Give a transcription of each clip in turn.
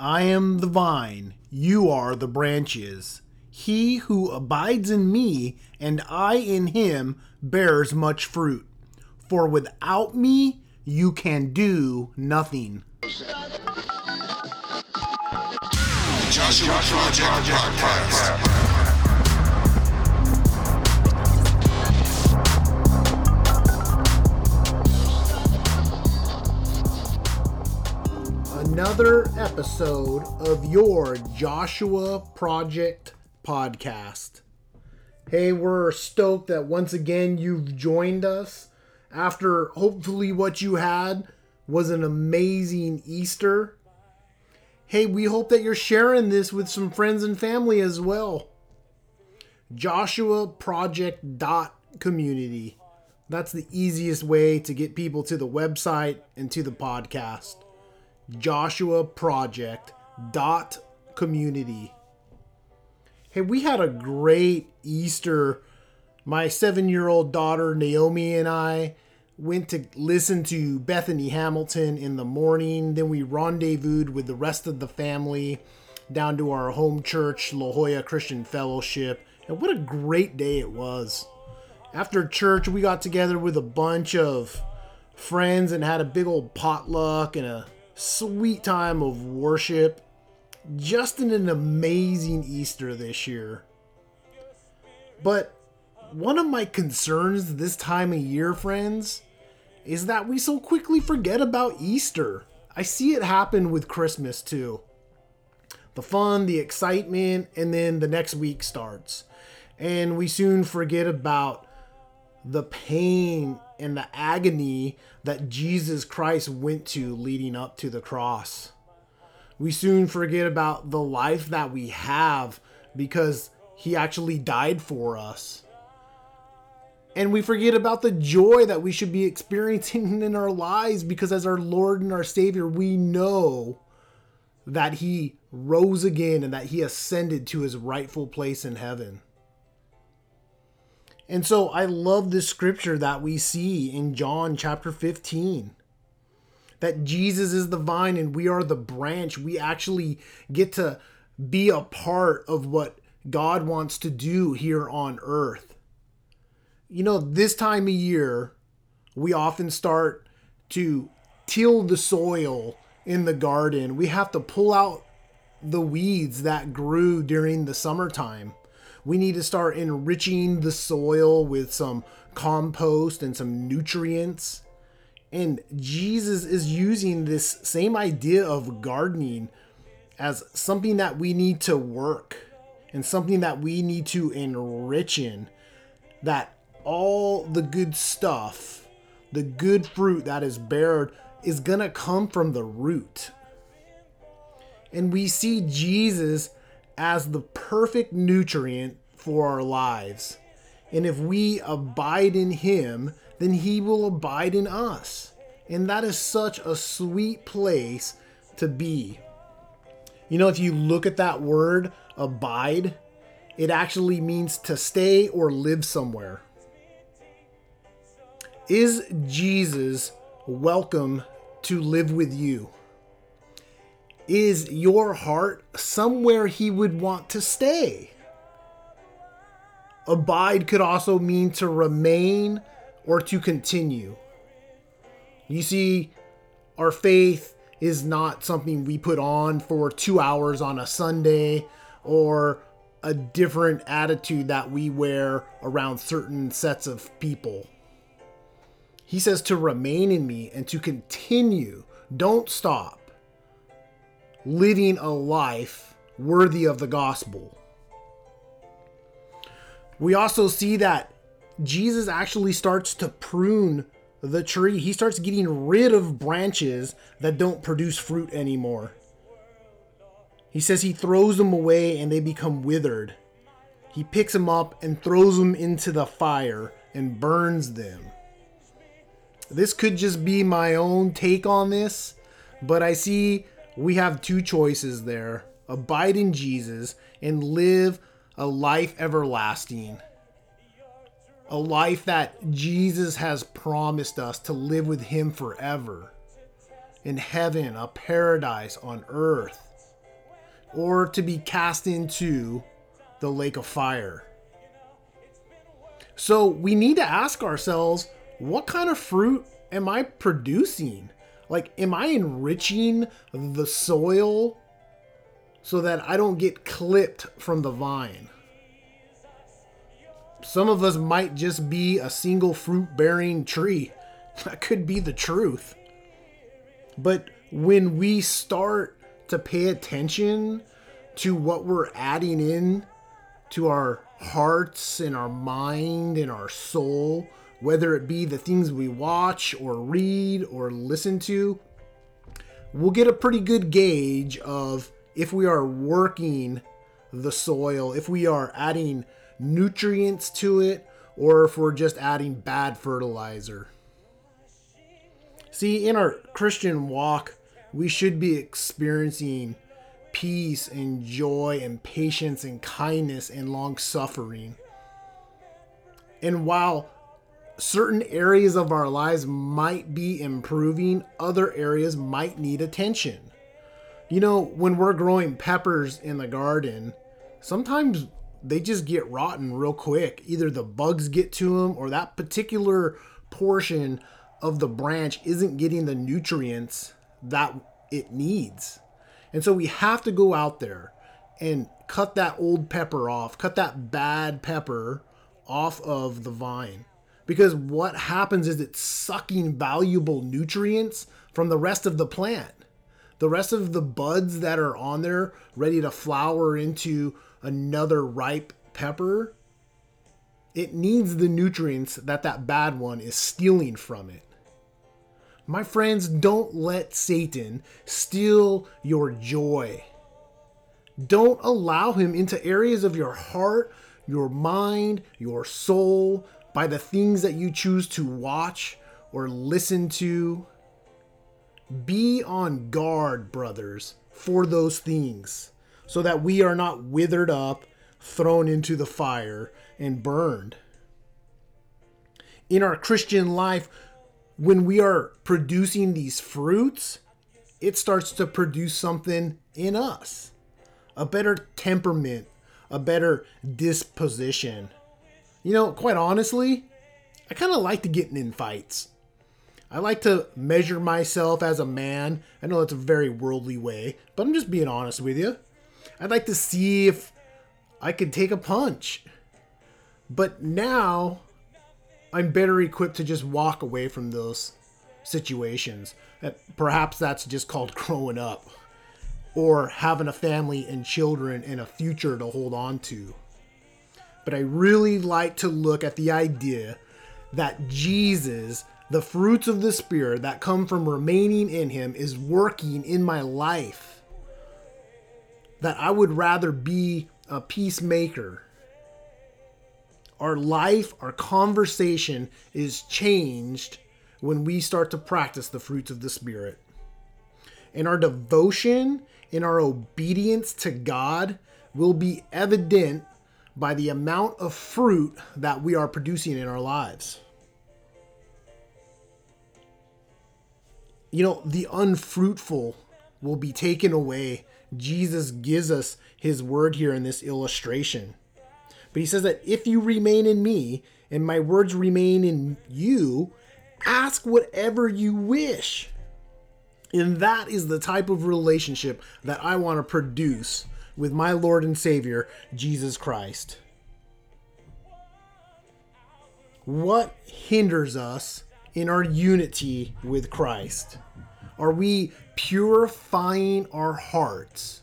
I am the vine, you are the branches. He who abides in me, and I in him, bears much fruit. For without me, you can do nothing. Joshua. Another episode of your Joshua Project Podcast. Hey, we're stoked that once again you've joined us after hopefully what you had was an amazing Easter. Hey, we hope that you're sharing this with some friends and family as well. Joshua Project dot community. That's the easiest way to get people to the website and to the podcast. Joshua Project dot community. Hey, we had a great Easter. My seven year old daughter Naomi and I went to listen to Bethany Hamilton in the morning. Then we rendezvoused with the rest of the family down to our home church, La Jolla Christian Fellowship. And what a great day it was. After church, we got together with a bunch of friends and had a big old potluck and a sweet time of worship. Just in an amazing Easter this year. But one of my concerns this time of year, friends, is that we so quickly forget about Easter. I see it happen with Christmas too. The fun, the excitement, and then the next week starts. And we soon forget about the pain and the agony that Jesus Christ went to leading up to the cross. We soon forget about the life that we have because he actually died for us. And we forget about the joy that we should be experiencing in our lives because, as our Lord and our Savior, we know that He rose again and that He ascended to His rightful place in heaven. And so I love this scripture that we see in John chapter 15 that Jesus is the vine and we are the branch. We actually get to be a part of what God wants to do here on earth. You know, this time of year, we often start to till the soil in the garden. We have to pull out the weeds that grew during the summertime. We need to start enriching the soil with some compost and some nutrients. And Jesus is using this same idea of gardening as something that we need to work and something that we need to enrich in. That all the good stuff, the good fruit that is bared, is going to come from the root. And we see Jesus as the perfect nutrient for our lives. And if we abide in him, then he will abide in us. And that is such a sweet place to be. You know, if you look at that word, abide, it actually means to stay or live somewhere. Is Jesus welcome to live with you? Is your heart somewhere he would want to stay? Abide could also mean to remain or to continue. You see, our faith is not something we put on for two hours on a Sunday or a different attitude that we wear around certain sets of people. He says to remain in me and to continue, don't stop living a life worthy of the gospel. We also see that Jesus actually starts to prune the tree. He starts getting rid of branches that don't produce fruit anymore. He says he throws them away and they become withered. He picks them up and throws them into the fire and burns them. This could just be my own take on this, but I see we have two choices there abide in Jesus and live a life everlasting. A life that Jesus has promised us to live with Him forever. In heaven, a paradise on earth. or to be cast into the lake of fire. So we need to ask ourselves what kind of fruit am I producing? Like, am I enriching the soil so that I don't get clipped from the vine? Some of us might just be a single fruit bearing tree. That could be the truth. But when we start to pay attention to what we're adding in to our hearts and our mind and our soul, whether it be the things we watch or read or listen to, we'll get a pretty good gauge of if we are working the soil, if we are adding nutrients to it, or if we're just adding bad fertilizer. See, in our Christian walk, we should be experiencing peace and joy and patience and kindness and long suffering. And while certain areas of our lives might be improving, other areas might need attention. You know, when we're growing peppers in the garden, sometimes they just get rotten real quick. Either the bugs get to them or that particular portion of the branch isn't getting the nutrients that it needs. And so we have to go out there and cut that old pepper off, cut that bad pepper off of the vine. Because what happens is it's sucking valuable nutrients from the rest of the plant. The rest of the buds that are on there ready to flower into another ripe pepper, it needs the nutrients that that bad one is stealing from it. My friends, don't let Satan steal your joy. Don't allow him into areas of your heart, your mind, your soul by the things that you choose to watch or listen to. Be on guard, brothers, for those things so that we are not withered up, thrown into the fire, and burned. In our Christian life, when we are producing these fruits, it starts to produce something in us a better temperament, a better disposition. You know, quite honestly, I kind of like to get in fights. I like to measure myself as a man. I know that's a very worldly way, but I'm just being honest with you. I'd like to see if I could take a punch. But now I'm better equipped to just walk away from those situations. Perhaps that's just called growing up or having a family and children and a future to hold on to. But I really like to look at the idea that Jesus, the fruits of the Spirit that come from remaining in Him, is working in my life that I would rather be a peacemaker. Our life, our conversation is changed when we start to practice the fruits of the Spirit. And our devotion and our obedience to God will be evident by the amount of fruit that we are producing in our lives. You know, the unfruitful will be taken away Jesus gives us his word here in this illustration. But he says that if you remain in me and my words remain in you, ask whatever you wish. And that is the type of relationship that I want to produce with my Lord and Savior, Jesus Christ. What hinders us in our unity with Christ? Are we purifying our hearts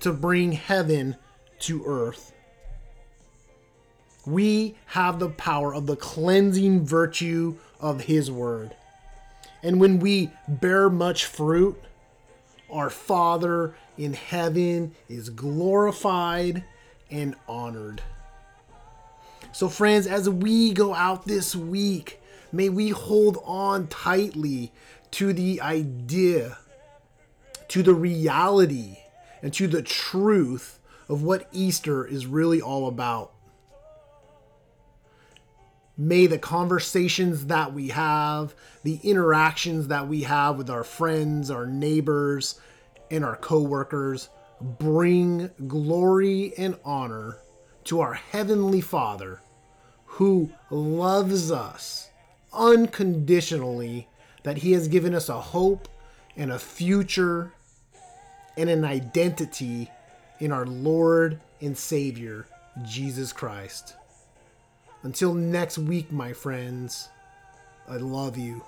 to bring heaven to earth? We have the power of the cleansing virtue of His Word. And when we bear much fruit, our Father in heaven is glorified and honored. So, friends, as we go out this week, may we hold on tightly to the idea, to the reality, and to the truth of what Easter is really all about. May the conversations that we have, the interactions that we have with our friends, our neighbors, and our coworkers, bring glory and honor to our Heavenly Father who loves us unconditionally, that He has given us a hope and a future and an identity in our Lord and Savior, Jesus Christ. Until next week, my friends, I love you.